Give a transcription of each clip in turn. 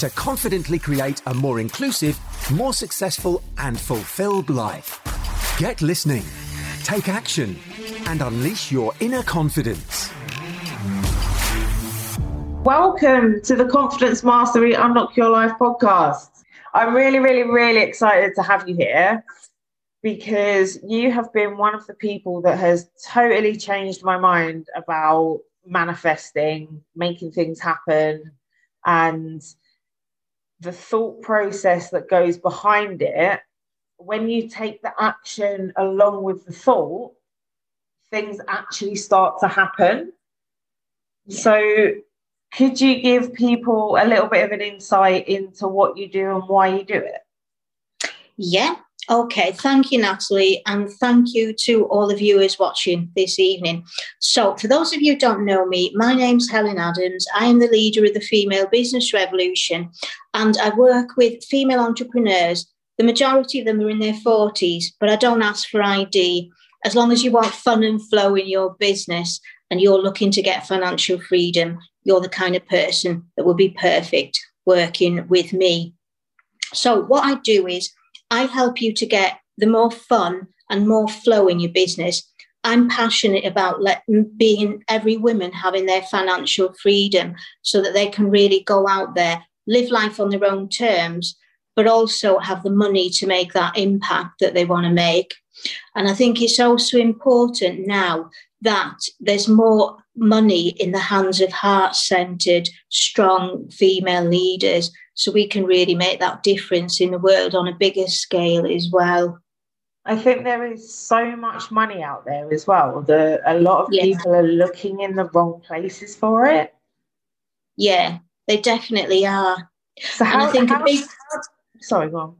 to confidently create a more inclusive, more successful, and fulfilled life. Get listening, take action, and unleash your inner confidence. Welcome to the Confidence Mastery Unlock Your Life podcast. I'm really, really, really excited to have you here because you have been one of the people that has totally changed my mind about manifesting, making things happen, and the thought process that goes behind it, when you take the action along with the thought, things actually start to happen. Yeah. So, could you give people a little bit of an insight into what you do and why you do it? Yeah, Okay, thank you, Natalie, and thank you to all you who's watching this evening. So, for those of you who don't know me, my name's Helen Adams. I am the leader of the Female Business Revolution, and I work with female entrepreneurs. The majority of them are in their 40s, but I don't ask for ID. As long as you want fun and flow in your business and you're looking to get financial freedom, you're the kind of person that will be perfect working with me. So, what I do is I help you to get the more fun and more flow in your business. I'm passionate about letting being every woman having their financial freedom so that they can really go out there, live life on their own terms, but also have the money to make that impact that they want to make. And I think it's also important now that there's more money in the hands of heart centered, strong female leaders so we can really make that difference in the world on a bigger scale as well. I think there is so much money out there as well. that a lot of yeah. people are looking in the wrong places for it. Yeah, they definitely are. So how, I think how, a big sorry, go on.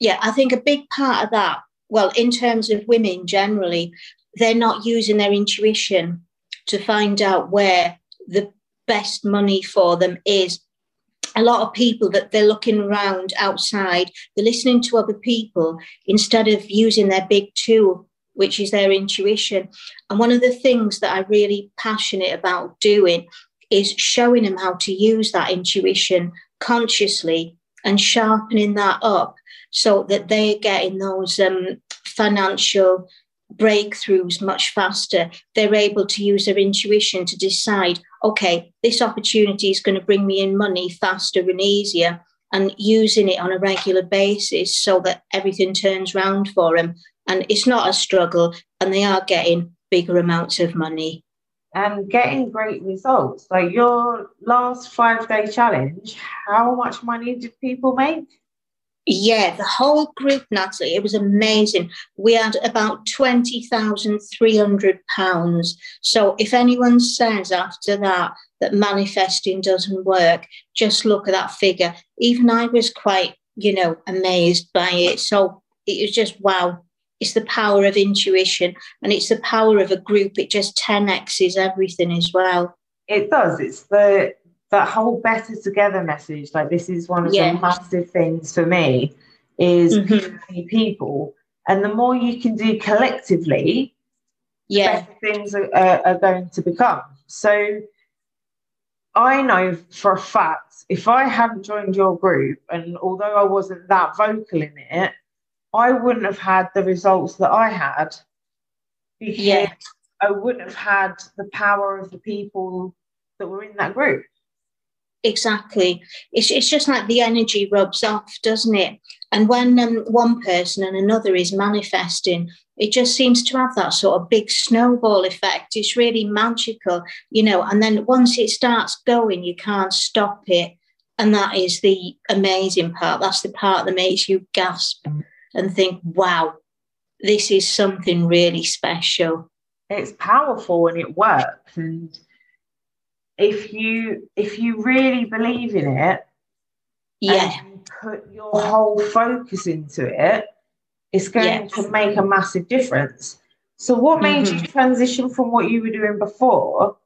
Yeah, I think a big part of that, well, in terms of women generally, they're not using their intuition to find out where the best money for them is a lot of people that they're looking around outside, they're listening to other people instead of using their big tool, which is their intuition. And one of the things that I'm really passionate about doing is showing them how to use that intuition consciously and sharpening that up so that they're getting those um, financial breakthroughs much faster. They're able to use their intuition to decide, okay, this opportunity is going to bring me in money faster and easier, and using it on a regular basis so that everything turns round for them. And it's not a struggle, and they are getting bigger amounts of money. And getting great results. Like your last five day challenge, how much money did people make? Yeah, the whole group, Natalie, it was amazing. We had about £20,300. So if anyone says after that that manifesting doesn't work, just look at that figure. Even I was quite, you know, amazed by it. So it was just wow. It's the power of intuition and it's the power of a group. It just 10x's everything as well. It does. It's the that whole better together message like this is one of yeah. the massive things for me is mm-hmm. people and the more you can do collectively yeah better things are, are, are going to become so i know for a fact if i hadn't joined your group and although i wasn't that vocal in it i wouldn't have had the results that i had because yeah. i wouldn't have had the power of the people that were in that group Exactly. It's, it's just like the energy rubs off, doesn't it? And when um, one person and another is manifesting, it just seems to have that sort of big snowball effect. It's really magical, you know. And then once it starts going, you can't stop it. And that is the amazing part. That's the part that makes you gasp and think, wow, this is something really special. It's powerful and it works. And if you if you really believe in it Yeah. and put your whole focus into it, it's going Yes. to make a massive difference. So, what made you Mhm. transition from what you were doing before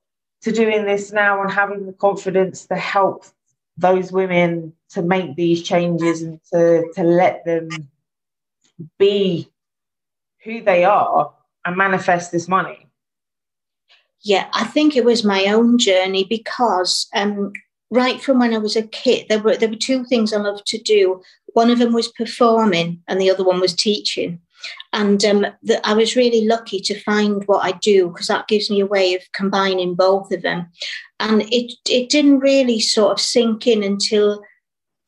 to doing this now and having the confidence to help those women to make these changes and to, to let them be who they are and manifest this money? Yeah, I think it was my own journey because um, right from when I was a kid, there were there were two things I loved to do. One of them was performing, and the other one was teaching. And um, the, I was really lucky to find what I do because that gives me a way of combining both of them. And it it didn't really sort of sink in until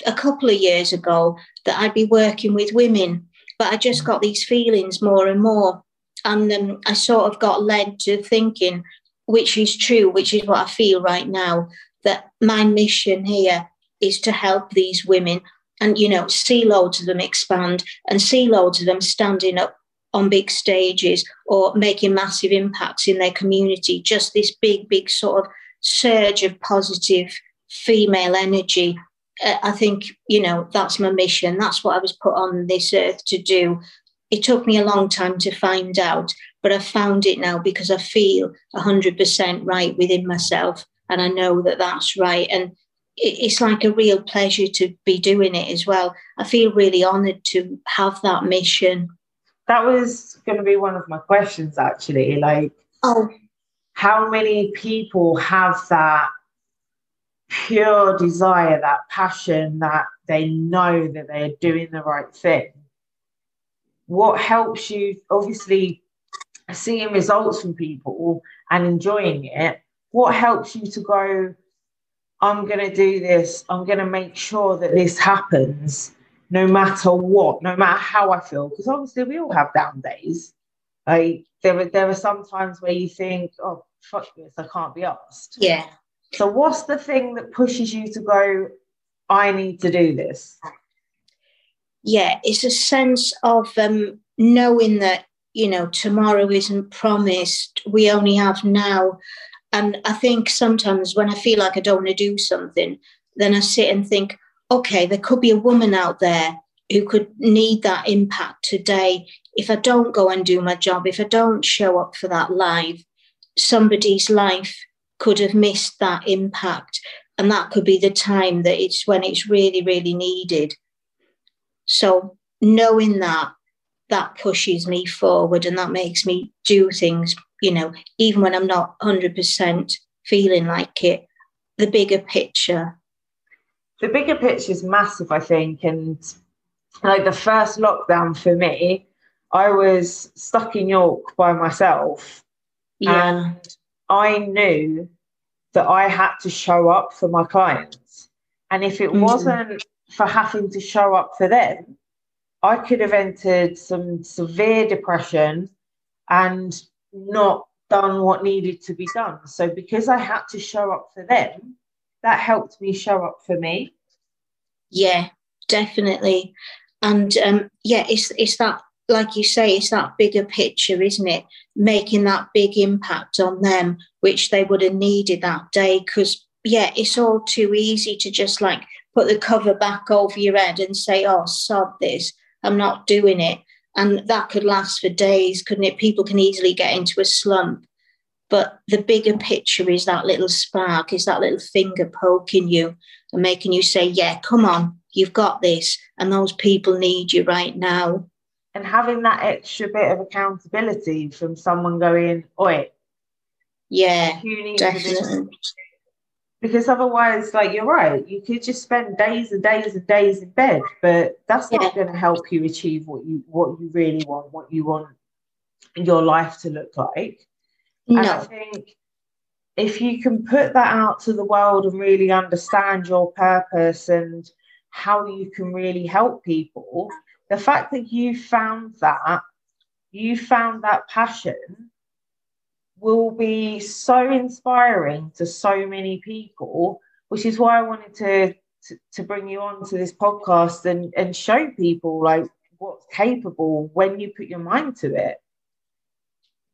a couple of years ago that I'd be working with women, but I just got these feelings more and more. And um, I sort of got led to thinking, which is true, which is what I feel right now, that my mission here is to help these women and, you know, see loads of them expand and see loads of them standing up on big stages or making massive impacts in their community. Just this big, big sort of surge of positive female energy. Uh, I think, you know, that's my mission. That's what I was put on this earth to do. It took me a long time to find out, but I found it now because I feel 100% right within myself. And I know that that's right. And it's like a real pleasure to be doing it as well. I feel really honored to have that mission. That was going to be one of my questions, actually. Like, Oh, how many people have that pure desire, that passion, that they know that they're doing the right thing? What helps you, obviously, seeing results from people and enjoying it? What helps you to go, I'm going to do this, I'm going to make sure that this happens no matter what, no matter how I feel? Because obviously, we all have down days. Like, there are, there are some times where you think, oh, fuck this, I can't be asked. yeah. So, what's the thing that pushes you to go, I need to do this? Yeah, it's a sense of um, knowing that you know tomorrow isn't promised. We only have now, and I think sometimes when I feel like I don't want to do something, then I sit and think, okay, there could be a woman out there who could need that impact today. If I don't go and do my job, if I don't show up for that live, somebody's life could have missed that impact, and that could be the time that it's when it's really, really needed. So knowing that, that pushes me forward and that makes me do things, you know, even when I'm not 100% feeling like it, the bigger picture. The bigger picture is massive, I think. And like the first lockdown for me, I was stuck in York by myself. Yeah. And I knew that I had to show up for my clients. And if it Mhm. wasn't for having to show up for them, I could have entered some severe depression and not done what needed to be done. So because I had to show up for them, that helped me show up for me. Yeah, definitely. And um, yeah, it's it's that like you say, it's that bigger picture, isn't it? Making that big impact on them, which they would have needed that day. Because yeah, it's all too easy to just like put the cover back over your head and say, "Oh, sod this, I'm not doing it," and that could last for days, couldn't it? People can easily get into a slump. But the bigger picture is that little spark, is that little finger poking you and making you say, Yeah, come on, you've got this. And those people need you right now. And having that extra bit of accountability from someone going, Oi, Yeah, you need to do definitely. Because otherwise, like you're right, you could just spend days and days and days in bed, but that's not going to help you achieve what you what you really want, what you want your life to look like. And I think if you can put that out to the world and really understand your purpose and how you can really help people, the fact that you found that, you found that passion will be so inspiring to so many people, which is why I wanted to, to, to bring you on to this podcast and, and show people like what's capable when you put your mind to it.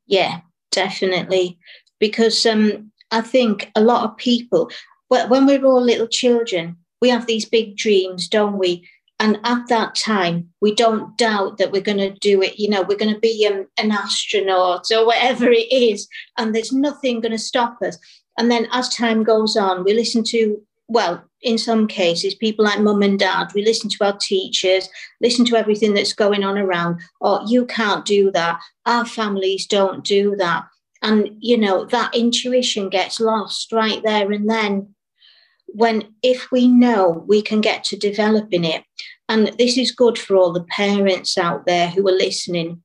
yeah, definitely. Because um, I think a lot of people, when we're all little children, we have these big dreams, don't we? And at that time, we don't doubt that we're going to do it. You know, we're going to be um, an astronaut or whatever it is, and there's nothing going to stop us. And then as time goes on, we listen to, well, in some cases, people like mum and dad, we listen to our teachers, listen to everything that's going on around. Oh, you can't do that. Our families don't do that. And, you know, that intuition gets lost right there and then when if we know we can get to developing it and this is good for all the parents out there who are listening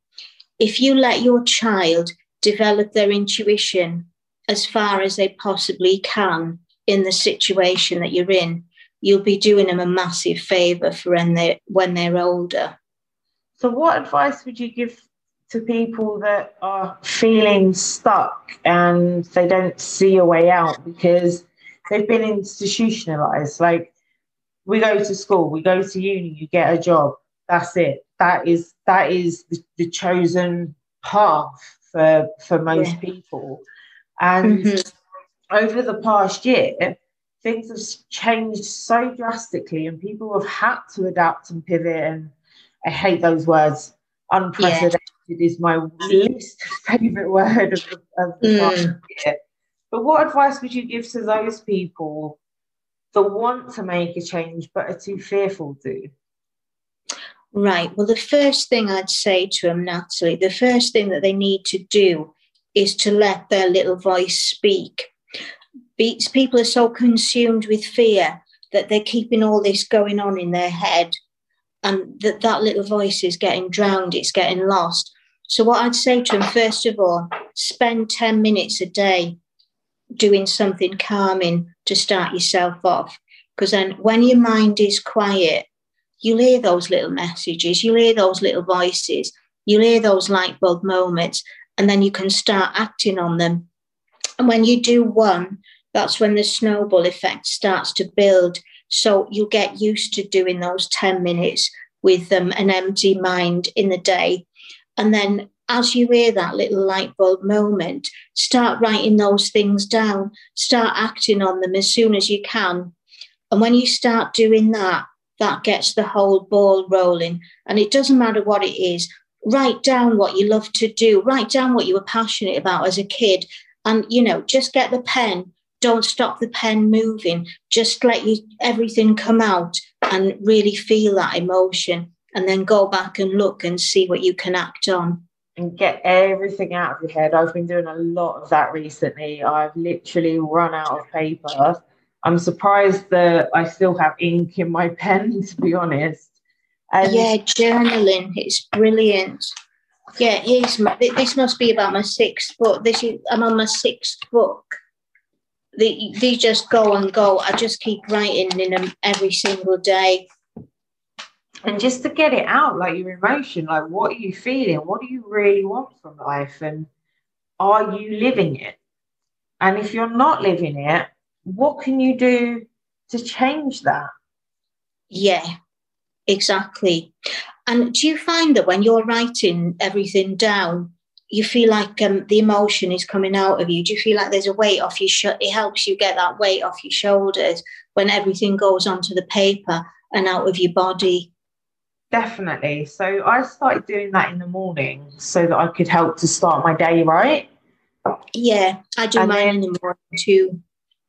if you let your child develop their intuition as far as they possibly can in the situation that you're in you'll be doing them a massive favor for when they when they're older. So what advice would you give to people that are feeling stuck and they don't see a way out? Because they've been institutionalized. Like we go to school, we go to uni, you get a job. That's it. That is that is the, the chosen path for for most yeah. people. And mm-hmm. over the past year, things have changed so drastically, and people have had to adapt and pivot. And I hate those words. Unprecedented yeah. is my least favorite word of the, of the mm. past year but what advice would you give to those people that want to make a change but are too fearful to? Right. Well, the first thing I'd say to them, Natalie, the first thing that they need to do is to let their little voice speak. People are so consumed with fear that they're keeping all this going on in their head and that that little voice is getting drowned, it's getting lost. So, what I'd say to them, first of all, spend 10 minutes a day doing something calming to start yourself off. Because then when your mind is quiet, you'll hear those little messages, you'll hear those little voices, you'll hear those light bulb moments, and then you can start acting on them. And when you do one, that's when the snowball effect starts to build. So you'll get used to doing those 10 minutes with um, an empty mind in the day. And then as you hear that little light bulb moment, start writing those things down, start acting on them as soon as you can. And when you start doing that, that gets the whole ball rolling. And it doesn't matter what it is. Write down what you love to do, write down what you were passionate about as a kid. And, you know, just get the pen. Don't stop the pen moving. Just let you everything come out and really feel that emotion. And then go back and look and see what you can act on and get everything out of your head. I've been doing a lot of that recently. I've literally run out of paper. I'm surprised that I still have ink in my pen, to be honest. And yeah, journaling, it's brilliant. Yeah, here's my, this must be about my sixth book. This is I'm on my sixth book. They, they just go and go. I just keep writing in them every single day and just to get it out like your emotion like what are you feeling? What do you really want from life? And are you living it? And if you're not living it what can you do to change that? Yeah exactly. And do you find that when you're writing everything down you feel like um, the emotion is coming out of you? Do you feel like there's a weight off your sh- it helps you get that weight off your shoulders when everything goes onto the paper and out of your body Definitely. So I started doing that in the morning so that I could help to start my day right. Yeah, I do and mine then, in the morning too.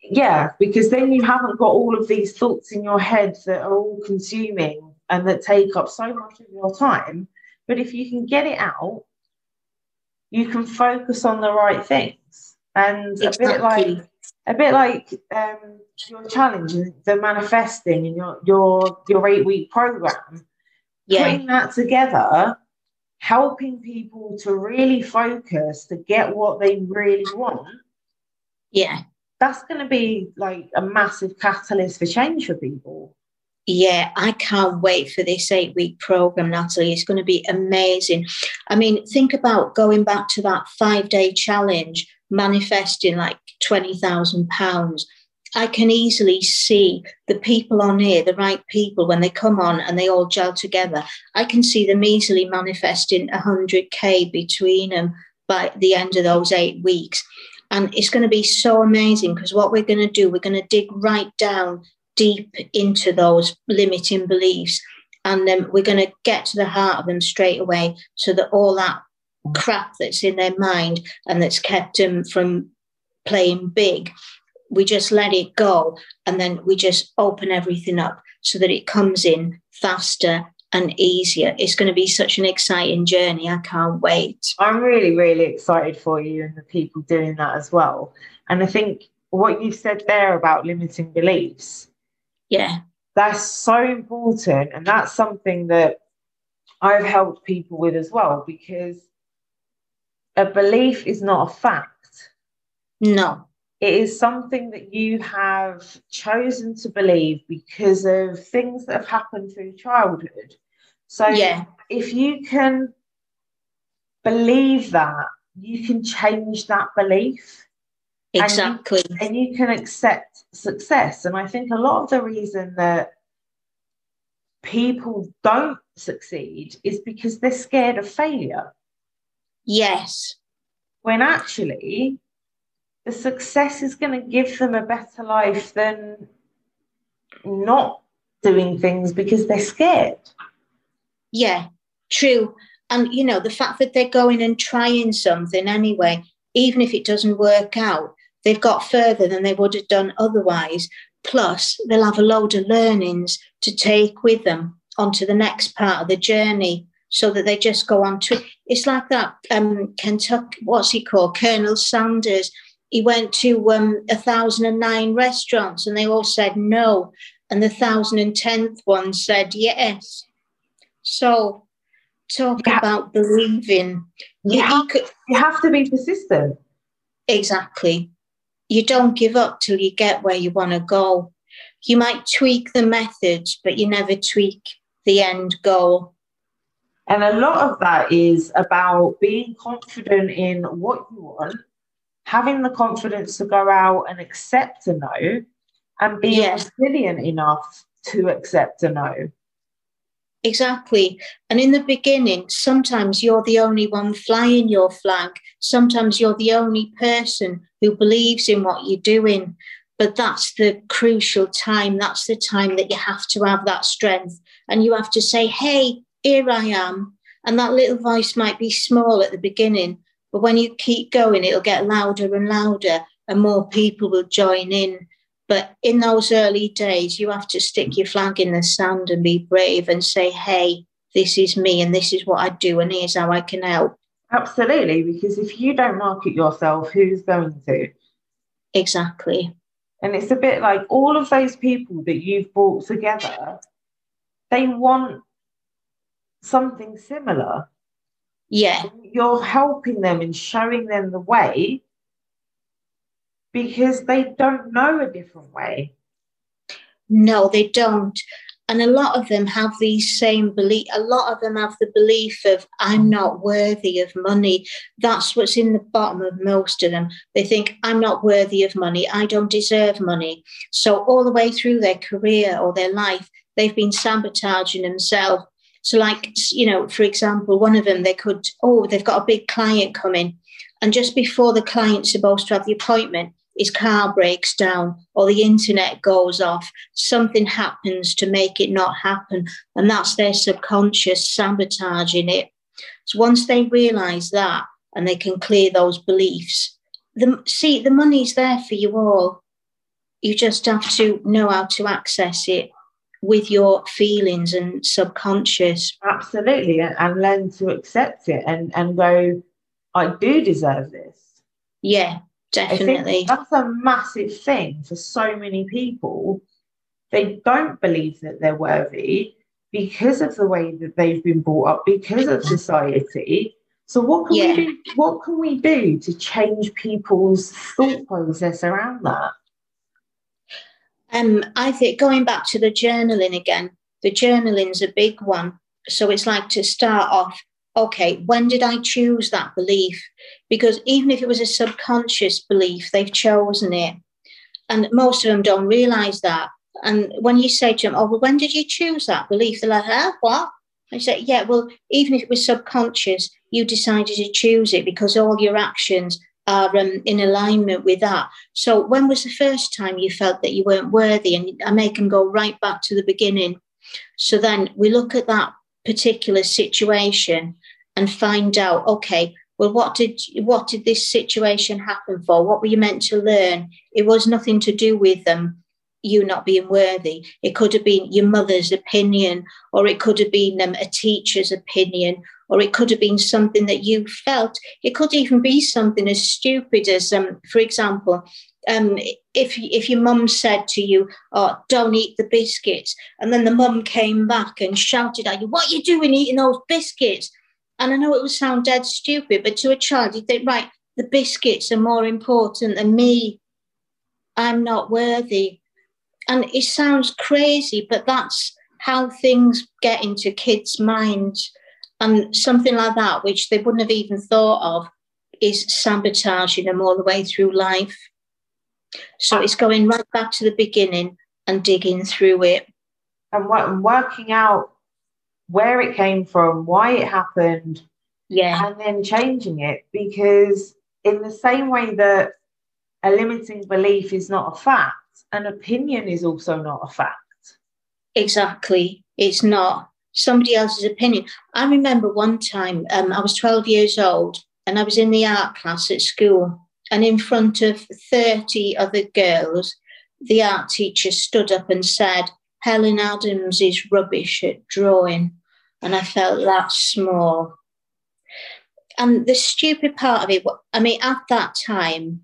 Yeah, because then you haven't got all of these thoughts in your head that are all consuming and that take up so much of your time. But if you can get it out, you can focus on the right things. And exactly. a bit like a bit like um, your challenge, and the manifesting and your your your eight week program yeah. putting that together, helping people to really focus to get what they really want. Yeah. That's going to be like a massive catalyst for change for people. Yeah, I can't wait for this eight week program, Natalie. It's going to be amazing. I mean, think about going back to that five day challenge, manifesting like £20,000 I can easily see the people on here, the right people, when they come on and they all gel together. I can see them easily manifesting 100K between them by the end of those eight weeks. And it's going to be so amazing because what we're going to do, we're going to dig right down deep into those limiting beliefs. And then we're going to get to the heart of them straight away so that all that crap that's in their mind and that's kept them from playing big, we just let it go and then we just open everything up so that it comes in faster and easier. It's going to be such an exciting journey. I can't wait. I'm really, really excited for you and the people doing that as well. And I think what you said there about limiting beliefs. Yeah. That's so important. And that's something that I've helped people with as well because a belief is not a fact. No. It is something that you have chosen to believe because of things that have happened through childhood. So yeah. if you can believe that, you can change that belief. Exactly. And you, and you can accept success. And I think a lot of the reason that people don't succeed is because they're scared of failure. Yes. When actually, the success is going to give them a better life than not doing things because they're scared. Yeah, true. And, you know, the fact that they're going and trying something anyway, even if it doesn't work out, they've got further than they would have done otherwise. Plus, they'll have a load of learnings to take with them onto the next part of the journey so that they just go on to it's like that um Kentucky what's he called Colonel Sanders he went to um, 1009 restaurants and they all said no. And the 1010th one said yes. So talk yeah. about believing. You, have, you have to be persistent. Exactly. You don't give up till you get where you want to go. You might tweak the methods but you never tweak the end goal. And a lot of that is about being confident in what you want, having the confidence to go out and accept a no, and being yeah. resilient enough to accept a no. Exactly. And in the beginning, sometimes you're the only one flying your flag. Sometimes you're the only person who believes in what you're doing. But that's the crucial time. That's the time that you have to have that strength. And you have to say, hey, here I am. And that little voice might be small at the beginning, but when you keep going, it'll get louder and louder, and more people will join in. But in those early days, you have to stick your flag in the sand and be brave and say, hey, this is me and this is what I do, and here's how I can help. Absolutely, because if you don't market yourself, who's going to? Exactly. And it's a bit like all of those people that you've brought together, they want something similar. Yeah. You're helping them and showing them the way because they don't know a different way. No, they don't. And a lot of them have these same belief. A lot of them have the belief of I'm not worthy of money. That's what's in the bottom of most of them. They think I'm not worthy of money. I don't deserve money. So all the way through their career or their life, they've been sabotaging themselves so, like, you know, for example, one of them, they could, oh, they've got a big client coming. And just before the client's supposed to have the appointment, his car breaks down or the internet goes off. Something happens to make it not happen. And that's their subconscious sabotaging it. So, once they realize that and they can clear those beliefs, the, see, the money's there for you all. You just have to know how to access it with your feelings and subconscious. Absolutely, and learn to accept it and and go, I do deserve this. Yeah, definitely. that's a massive thing for so many people. They don't believe that they're worthy because of the way that they've been brought up, because of society. So what can yeah. we do? What can we do to change people's thought process around that? Um, I think going back to the journaling again, the journaling's a big one. So it's like to start off, okay, when did I choose that belief? Because even if it was a subconscious belief, they've chosen it. And most of them don't realize that. And when you say to them, oh, well, when did you choose that belief? They're like, huh, what? I say, yeah, well, even if it was subconscious, you decided to choose it because all your actions are um, in alignment with that. So, when was the first time you felt that you weren't worthy? And I make them go right back to the beginning. So then we look at that particular situation and find out, okay, well, what did what did this situation happen for? What were you meant to learn? It was nothing to do with them. You not being worthy. It could have been your mother's opinion, or it could have been um, a teacher's opinion, or it could have been something that you felt. It could even be something as stupid as, um, for example, um, if if your mum said to you, "Oh, don't eat the biscuits," and then the mum came back and shouted at you, "What are you doing eating those biscuits?" And I know it would sound dead stupid, but to a child, you think, right, the biscuits are more important than me. I'm not worthy. And it sounds crazy, but that's how things get into kids' minds. And something like that, which they wouldn't have even thought of, is sabotaging them all the way through life. So it's going right back to the beginning and digging through it. And working out where it came from, why it happened, yeah, and then changing it. Because in the same way that a limiting belief is not a fact, an opinion is also not a fact. Exactly, it's not somebody else's opinion. I remember one time um, I was 12 years old and I was in the art class at school, and in front of 30 other girls, the art teacher stood up and said, Helen Adams is rubbish at drawing. And I felt that small. And the stupid part of it, I mean, at that time,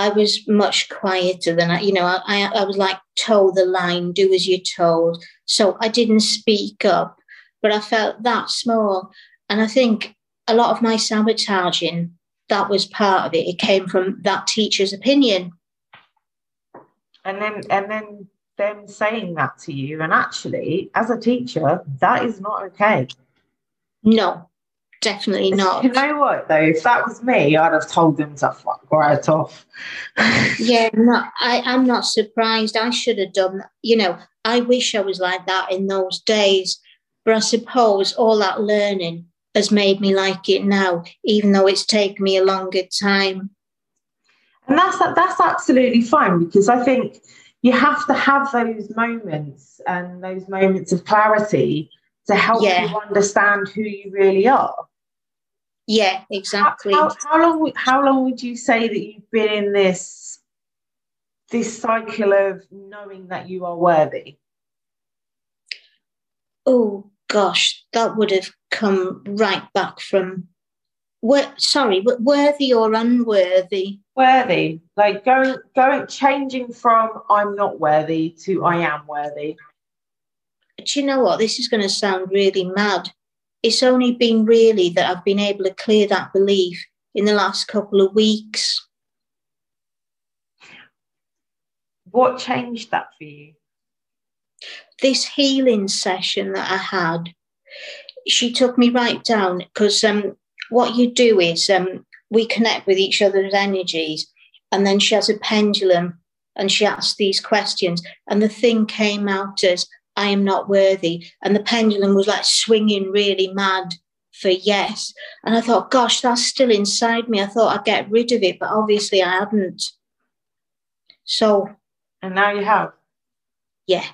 I was much quieter than I, you know, I, I was like told the line, do as you're told. So I didn't speak up, but I felt that small. And I think a lot of my sabotaging, that was part of it. It came from that teacher's opinion. And then, and then them saying that to you. And actually, as a teacher, that is not okay. No, definitely not. You know what though? If that was me, I'd have told them to fuck right off. yeah, no, I, I'm not surprised. I should have done that. You know, I wish I was like that in those days. But I suppose all that learning has made me like it now, even though it's taken me a longer time. And that's that's absolutely fine because I think you have to have those moments and those moments of clarity to help yeah. you understand who you really are. Yeah, exactly. How, how, how, long? How long would you say that you've been in this this cycle of knowing that you are worthy? Oh gosh, that would have come right back from. What? Sorry, worthy or unworthy? worthy like going going changing from i'm not worthy to i am worthy do you know what this is going to sound really mad it's only been really that i've been able to clear that belief in the last couple of weeks what changed that for you this healing session that i had she took me right down because um, what you do is um, we connect with each other's energies. And then she has a pendulum and she asks these questions. And the thing came out as, I am not worthy. And the pendulum was like swinging really mad for yes. And I thought, gosh, that's still inside me. I thought I'd get rid of it, but obviously I hadn't. So. And now you have? Yeah.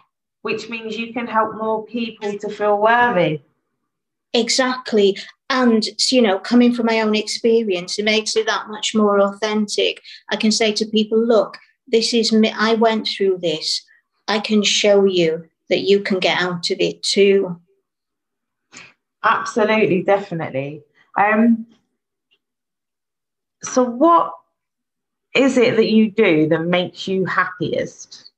Which means you can help more people to feel worthy. Exactly and you know coming from my own experience it makes it that much more authentic i can say to people look this is me i went through this i can show you that you can get out of it too absolutely definitely um so what is it that you do that makes you happiest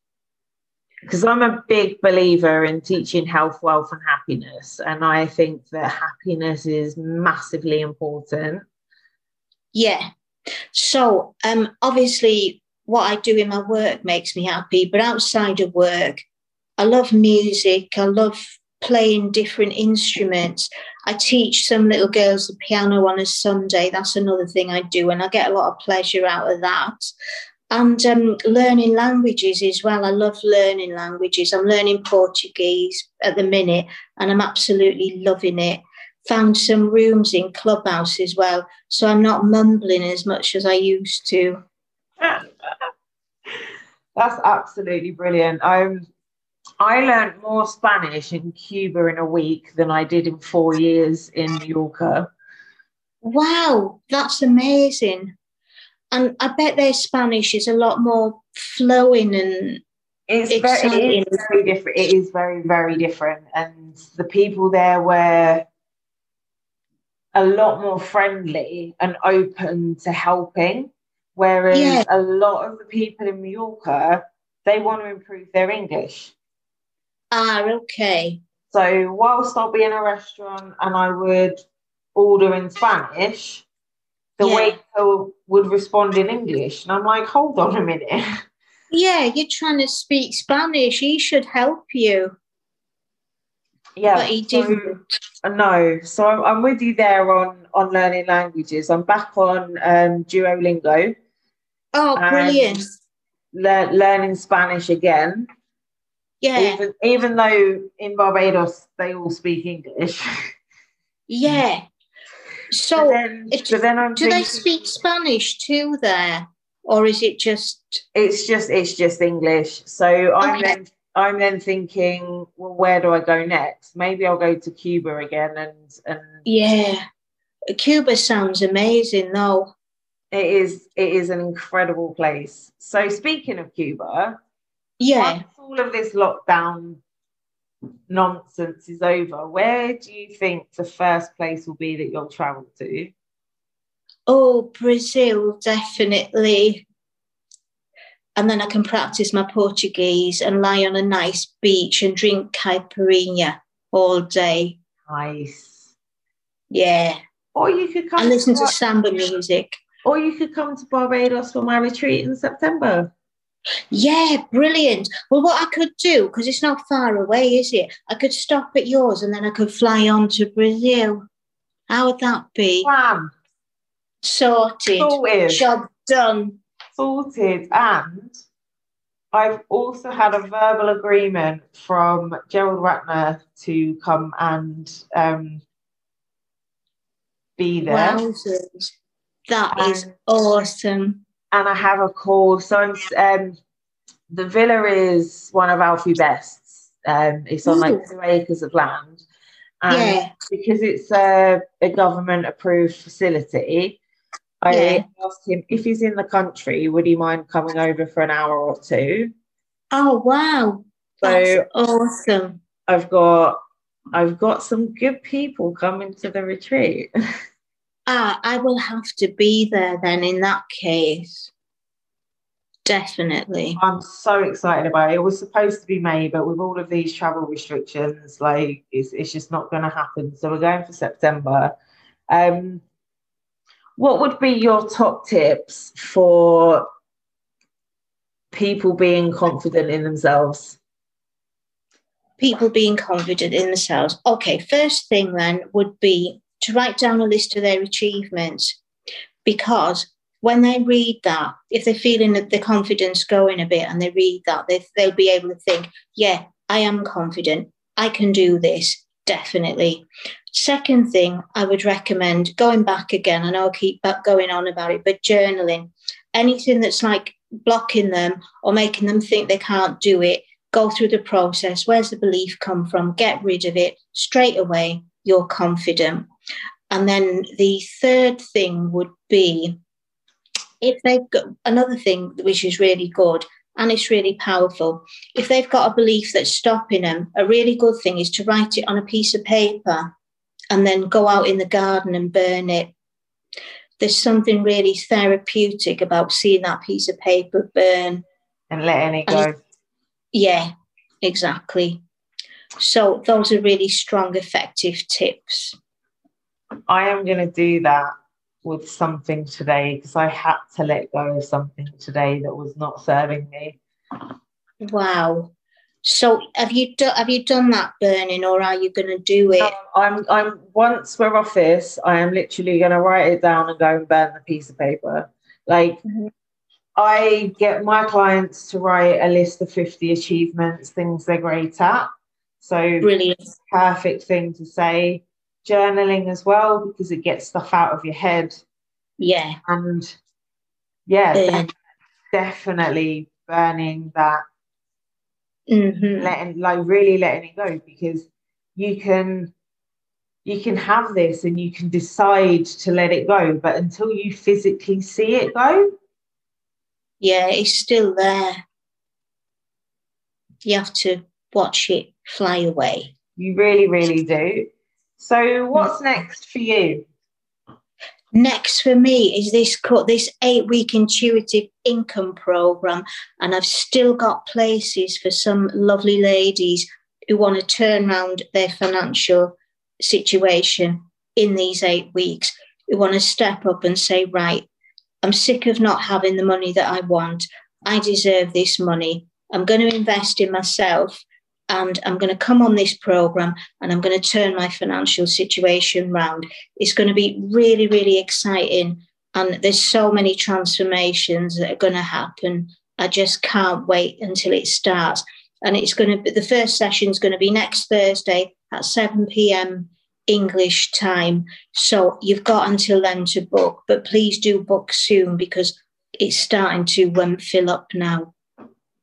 because I'm a big believer in teaching health, wealth, and happiness. And I think that happiness is massively important. Yeah. So, um, obviously, what I do in my work makes me happy, but outside of work, I love music. I love playing different instruments. I teach some little girls the piano on a Sunday. That's another thing I do, and I get a lot of pleasure out of that and um, learning languages as well. I love learning languages. I'm learning Portuguese at the minute, and I'm absolutely loving it. found some rooms in Clubhouse as well. So I'm not mumbling as much as I used to. That's absolutely brilliant. I'm I learned more Spanish in Cuba in a week than I did in four years in Mallorca. Wow, that's amazing. And I bet their Spanish is a lot more flowing and it's very, it is very different. It is very, very different. And the people there were a lot more friendly and open to helping. Whereas yeah. a lot of the people in Mallorca, they want to improve their English. Ah, okay. So whilst I'll be in a restaurant and I would order in Spanish, the yeah. waiter would respond in English. And I'm like, hold on a minute. Yeah, you're trying to speak Spanish. He should help you. Yeah, but he didn't. So, no, so I'm, I'm, with you there on on learning languages. I'm back on um, Duolingo. Oh, brilliant! Le- learning Spanish again. Yeah. Even, even though in Barbados they all speak English. yeah. So, so then, so then I'm do thinking, they speak Spanish too there, or is it just? It's just it's just English. So oh, I'm okay. then I'm then thinking, well, where do I go next? Maybe I'll go to Cuba again and and yeah, Cuba sounds amazing though. It is it is an incredible place. So speaking of Cuba, yeah. All of this lockdown nonsense is over, where do you think the first place will be that you'll travel to? Oh, Brazil, definitely. And then I can practice my Portuguese and lie on a nice beach and drink caipirinha all day. Nice. Yeah. Or you could come and listen to, to samba music. Or you could come to Barbados for my retreat in September. Yeah, brilliant. Well, what I could do, because it's not far away, is it? I could stop at yours and then I could fly on to Brazil. How would that be? Plan. Sorted. Sorted. Job done. Sorted. And I've also had a verbal agreement from Gerald Ratner to come and um, be there. Wowzers. That and is awesome and I have a call. So um, the villa is one of Alfie Best's. Um, it's on Ooh. like two acres of land. And yeah. because it's a, a government approved facility, I yeah. asked him if he's in the country, would he mind coming over for an hour or two? Oh wow. That's so awesome. I've got I've got some good people coming to the retreat. Ah, I will have to be there then in that case. Definitely. I'm so excited about it. It was supposed to be May, but with all of these travel restrictions, like it's, it's just not going to happen. So we're going for September. Um, what would be your top tips for people being confident in themselves? People being confident in themselves. Okay, first thing then would be to write down a list of their achievements because when they read that, if they're feeling that the confidence going a bit and they read that, they, they'll be able to think, yeah, I am confident. I can do this, definitely. Second thing I would recommend going back again, I know I'll keep going on about it, but journaling. Anything that's like blocking them or making them think they can't do it, go through the process. Where's the belief come from? Get rid of it straight away. You're confident. And then the third thing would be if they've got another thing which is really good and it's really powerful, if they've got a belief that's stopping them, a really good thing is to write it on a piece of paper and then go out in the garden and burn it. There's something really therapeutic about seeing that piece of paper burn and letting it go. yeah, exactly. So, those are really strong, effective tips. I am going to do that with something today because I had to let go of something today that was not serving me. Wow. So have you done have you done that burning or are you going to do it? I'm I'm once we're off this, I am literally going to write it down and go and burn the piece of paper. Like mm-hmm. I get my clients to write a list of 50 achievements, things they're great at. So brilliant. Perfect thing to say journaling as well because it gets stuff out of your head. Yeah. And yeah, def- definitely burning that, Mhm. letting like really letting it go because you can you can have this and you can decide to let it go, but until you physically see it go, Yeah, it's still there. You have to watch it fly away. you really, really do. So what's next for you? Next for me is this this eight week intuitive income program, and I've still got places for some lovely ladies who want to turn around their financial situation in these eight weeks, who want to step up and say, right, I'm sick of not having the money that I want. I deserve this money. I'm going to invest in myself and I'm going to come on this program and I'm going to turn my financial situation round. It's going to be really, really exciting. And there's so many transformations that are going to happen. I just can't wait until it starts. And it's going to be the first session is going to be next Thursday at 7 p.m. English time. So you've got until then to book, but please do book soon because it's starting to um, fill up now.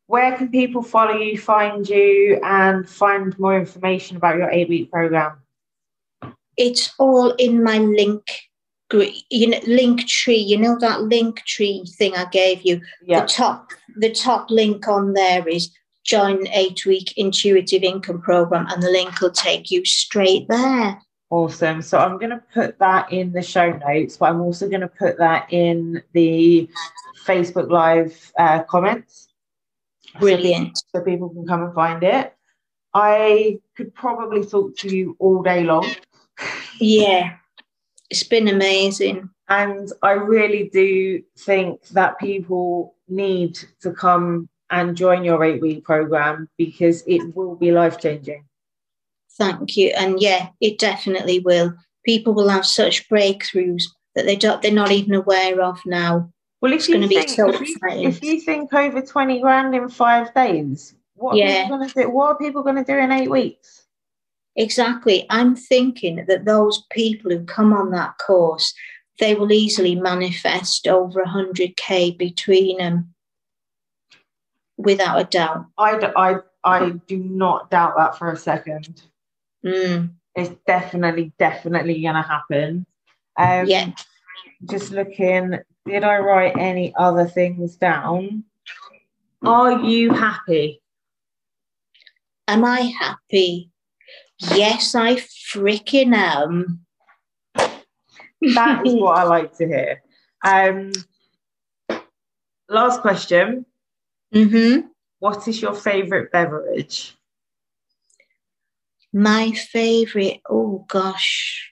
Where can people follow you, find you, and find more information about your eight week program? it's all in my link you know Linktree you know that Linktree thing i gave you Yeah. the top the top link on there is join eight week intuitive income program and the link will take you straight there Awesome. So I'm going to put that in the show notes, but I'm also going to put that in the Facebook Live uh, comments. So- brilliant So, people can come and find it. I could probably talk to you all day long. yeah it's been amazing And I really do think that people need to come and join your eight week program because it will be life changing. thank you and yeah it definitely will people will have such breakthroughs that they don't they're not even aware of now Well, if It's you be think, if, you, if you think over 20 grand in five days, what Yeah. are people going to do? What are people going to do in eight weeks? Exactly. I'm thinking that those people who come on that course, they will easily manifest over 100k between them without a doubt. I, I, I do not doubt that for a second. Mm, It's definitely, definitely going to happen. Um, yeah. Just looking, did I write any other things down? Are you happy? Am I happy? Yes, I freaking am. That is what I like to hear. Um, last question. hmm What is your favourite beverage? My favorite, oh gosh,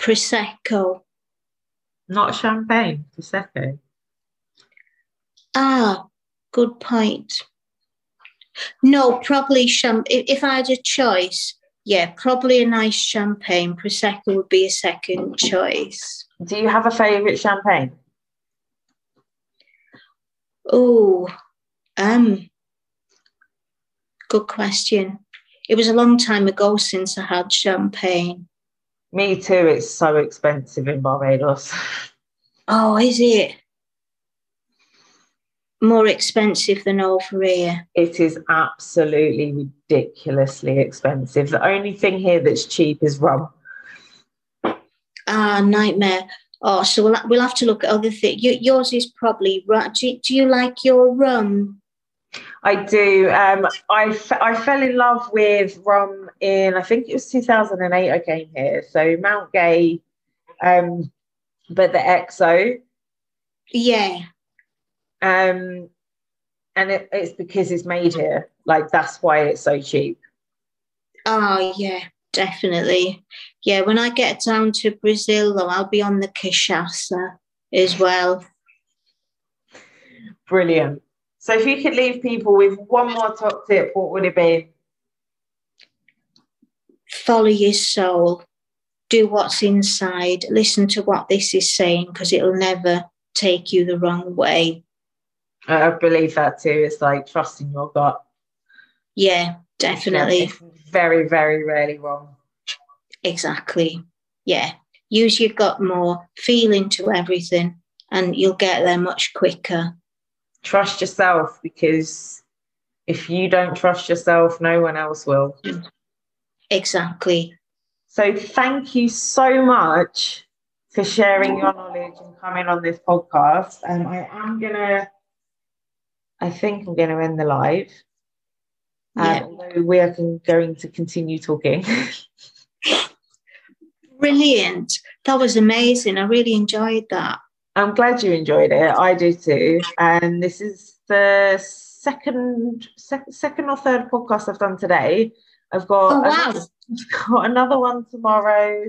Prosecco. Not champagne, Prosecco. Ah, good point. No, probably champ. If, if I had a choice, yeah, probably a nice champagne. Prosecco would be a second choice. Do you have a favourite champagne? Oh, um, good question. It was a long time ago since I had champagne. Me too. It's so expensive in Barbados. Oh, is it more expensive than over here? It is absolutely ridiculously expensive. The only thing here that's cheap is rum. Ah, nightmare. Oh, so we'll, we'll have to look at other things. Yours is probably right. Do, do you like your rum? I do. Um, I, f- I fell in love with rum in, I think it was 2008 I came here. So Mount Gay, um, but the XO. Yeah. Um, and it, it's because it's made here. Like, that's why it's so cheap. Oh, yeah, definitely. Yeah, when I get down to Brazil, though, I'll be on the cachaça as well. Brilliant. So, if you could leave people with one more top tip, what would it be? Follow your soul. Do what's inside. Listen to what this is saying because it'll never take you the wrong way. I believe that too. It's like trusting your gut. Yeah, definitely. It's very, very rarely wrong. Exactly. Yeah. Use your gut more, feel into everything, and you'll get there much quicker. Trust yourself because if you don't trust yourself, no one else will. Exactly. So, thank you so much for sharing your knowledge and coming on this podcast. And I am going to, I think I'm going to end the live. Um, although we are going to continue talking. Brilliant. That was amazing. I really enjoyed that. I'm glad you enjoyed it. I do too. And this is the second sec- second or third podcast I've done today. I've got, oh, wow. another, got another one tomorrow,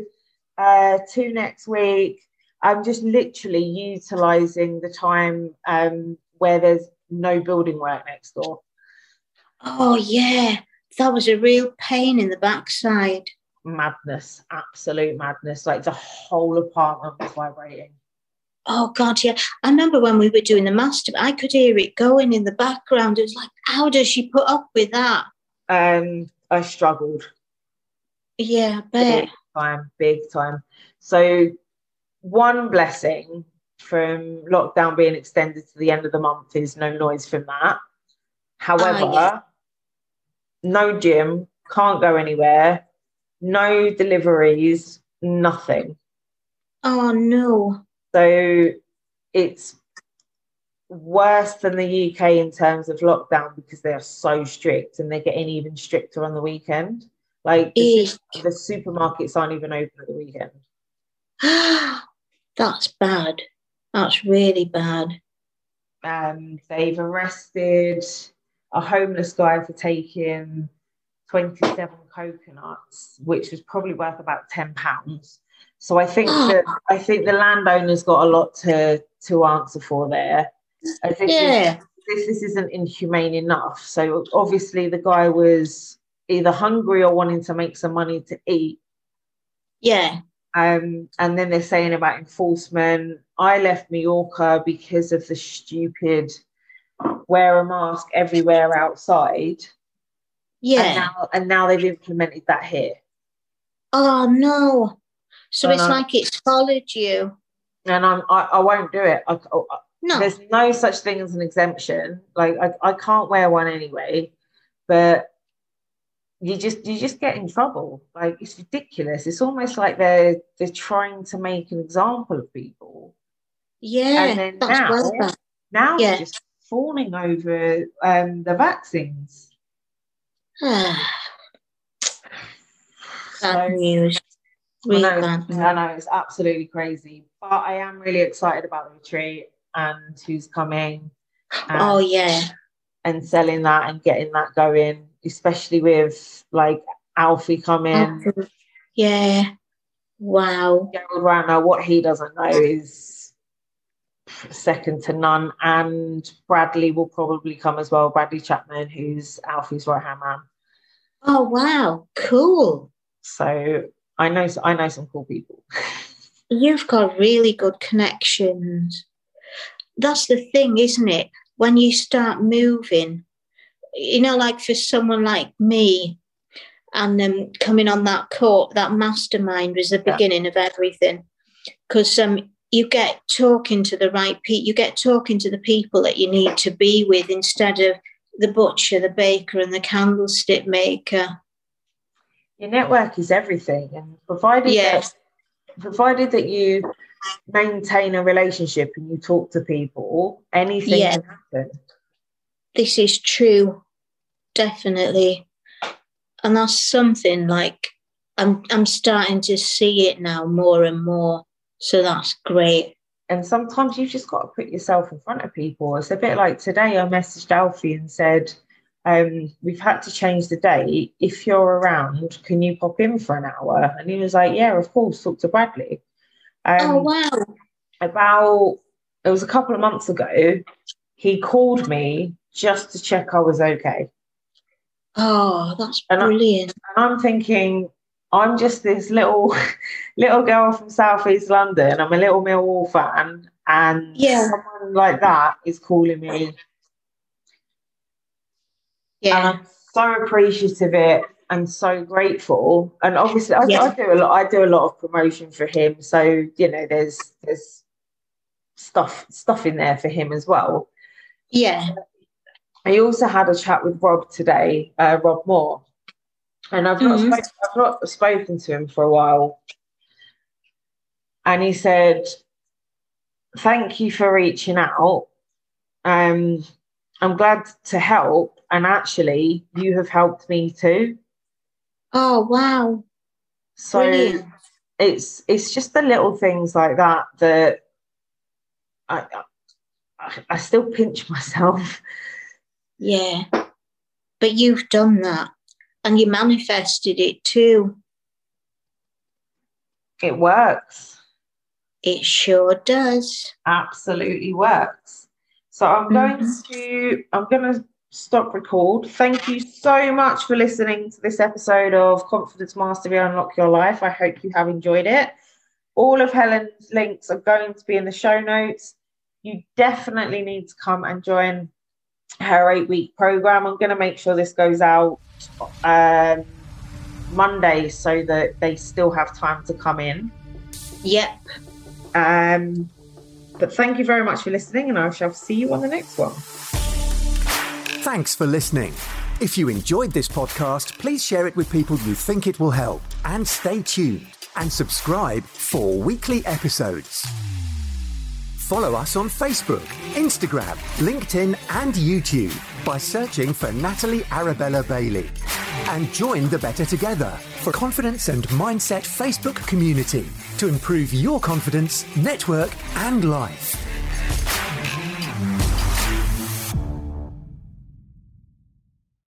uh, two next week. I'm just literally utilizing the time um, where there's no building work next door. Oh, yeah. That was a real pain in the backside. Madness, absolute madness. Like the whole apartment was vibrating. Oh God, yeah. I remember when we were doing the master, I could hear it going in the background. It was like, how does she put up with that? Um, I struggled. Yeah. Big time, big time. So one blessing from lockdown being extended to the end of the month is no noise from that. However, yeah. no gym, can't go anywhere, no deliveries, nothing. Oh no. So it's worse than the UK in terms of lockdown because they are so strict and they're getting even stricter on the weekend. Like the, the supermarkets aren't even open at the weekend. That's bad. That's really bad. Um, they've arrested a homeless guy for taking 27 coconuts, which was probably worth about 10 pounds. So I think that I think the landowner's got a lot to to answer for there. I think yeah. this, this isn't inhumane enough. So obviously the guy was either hungry or wanting to make some money to eat. Yeah. Um, and then they're saying about enforcement. I left Mallorca because of the stupid wear a mask everywhere outside. Yeah. And now, and now they've implemented that here. Oh no. So it's like it's followed you. And I'm I, I won't do it. I, I, no. There's no such thing as an exemption. Like I, I can't wear one anyway, but you just you just get in trouble. Like it's ridiculous. It's almost like they're they're trying to make an example of people. Yeah. And then now, well now yeah. just fawning over um, the vaccines. So- news. Really I know. I know it's absolutely crazy, but I am really excited about the retreat and who's coming. and- Oh yeah. and selling that and getting that going, especially with like Alfie coming. Yeah. Wow. Gerald Ratner, what he doesn't know is second to none. And Bradley will probably come as well. Bradley Chapman, who's Alfie's right hand man. Oh wow. Cool. So I know I know some cool people. You've got really good connections. That's the thing, isn't it? When you start moving, you know, like for someone like me, and um, coming on that court, that mastermind was the Yeah. beginning of everything. Because um, you get talking to the right people, you get talking to the people that you need to be with instead of the butcher, the baker, and the candlestick maker. Your network is everything, and provided Yes. that, provided that you maintain a relationship and you talk to people, anything Yeah. can happen. this is true definitely and that's something like i'm i'm starting to see it now more and more so that's great and sometimes you've just got to put yourself in front of people. It's a bit like today. I messaged Alfie and said, um, "We've had to change the date. If you're around, can you pop in for an hour?" And he was like, "Yeah, of course. Talk to Bradley." Um, oh wow About it was a couple of months ago. He called me just to check I was okay, oh that's And I- brilliant and I'm thinking. I'm just this little little girl from southeast London. I'm a little Millwall fan, and Yeah. someone like that is calling me yeah And I'm so appreciative of it and so grateful. And obviously, I, Yeah. I do a lot. I do a lot of promotion for him, so you know, there's there's stuff stuff in there for him as well. Yeah. I also had a chat with Rob today, uh, Rob Moore, and I've not Mhm. spoken, I've not spoken to him for a while, and he said, "Thank you for reaching out. Um, I'm glad to help, and actually, you have helped me too. Oh, wow. So Brilliant. it's it's just the little things like that that I I, I still pinch myself." Yeah. But you've done that and you manifested it too. It works. It sure does. absolutely works. So I'm going Mhm. to I'm going to stop record. Thank you so much for listening to this episode of Confidence Mastery Unlock Your Life. I hope you have enjoyed it. All of Helen's links are going to be in the show notes. You definitely need to come and join her eight week program. I'm going to make sure this goes out um, Monday so that they still have time to come in. Yep. Um, but thank you very much for listening, and I shall see you on the next one. Thanks for listening. If you enjoyed this podcast, please share it with people you think it will help. And stay tuned and subscribe for weekly episodes. Follow us on Facebook, Instagram, LinkedIn, and YouTube by searching for Natalie Arabella Bailey. And join the Better Together for confidence and mindset Facebook community to improve your confidence, network, and life.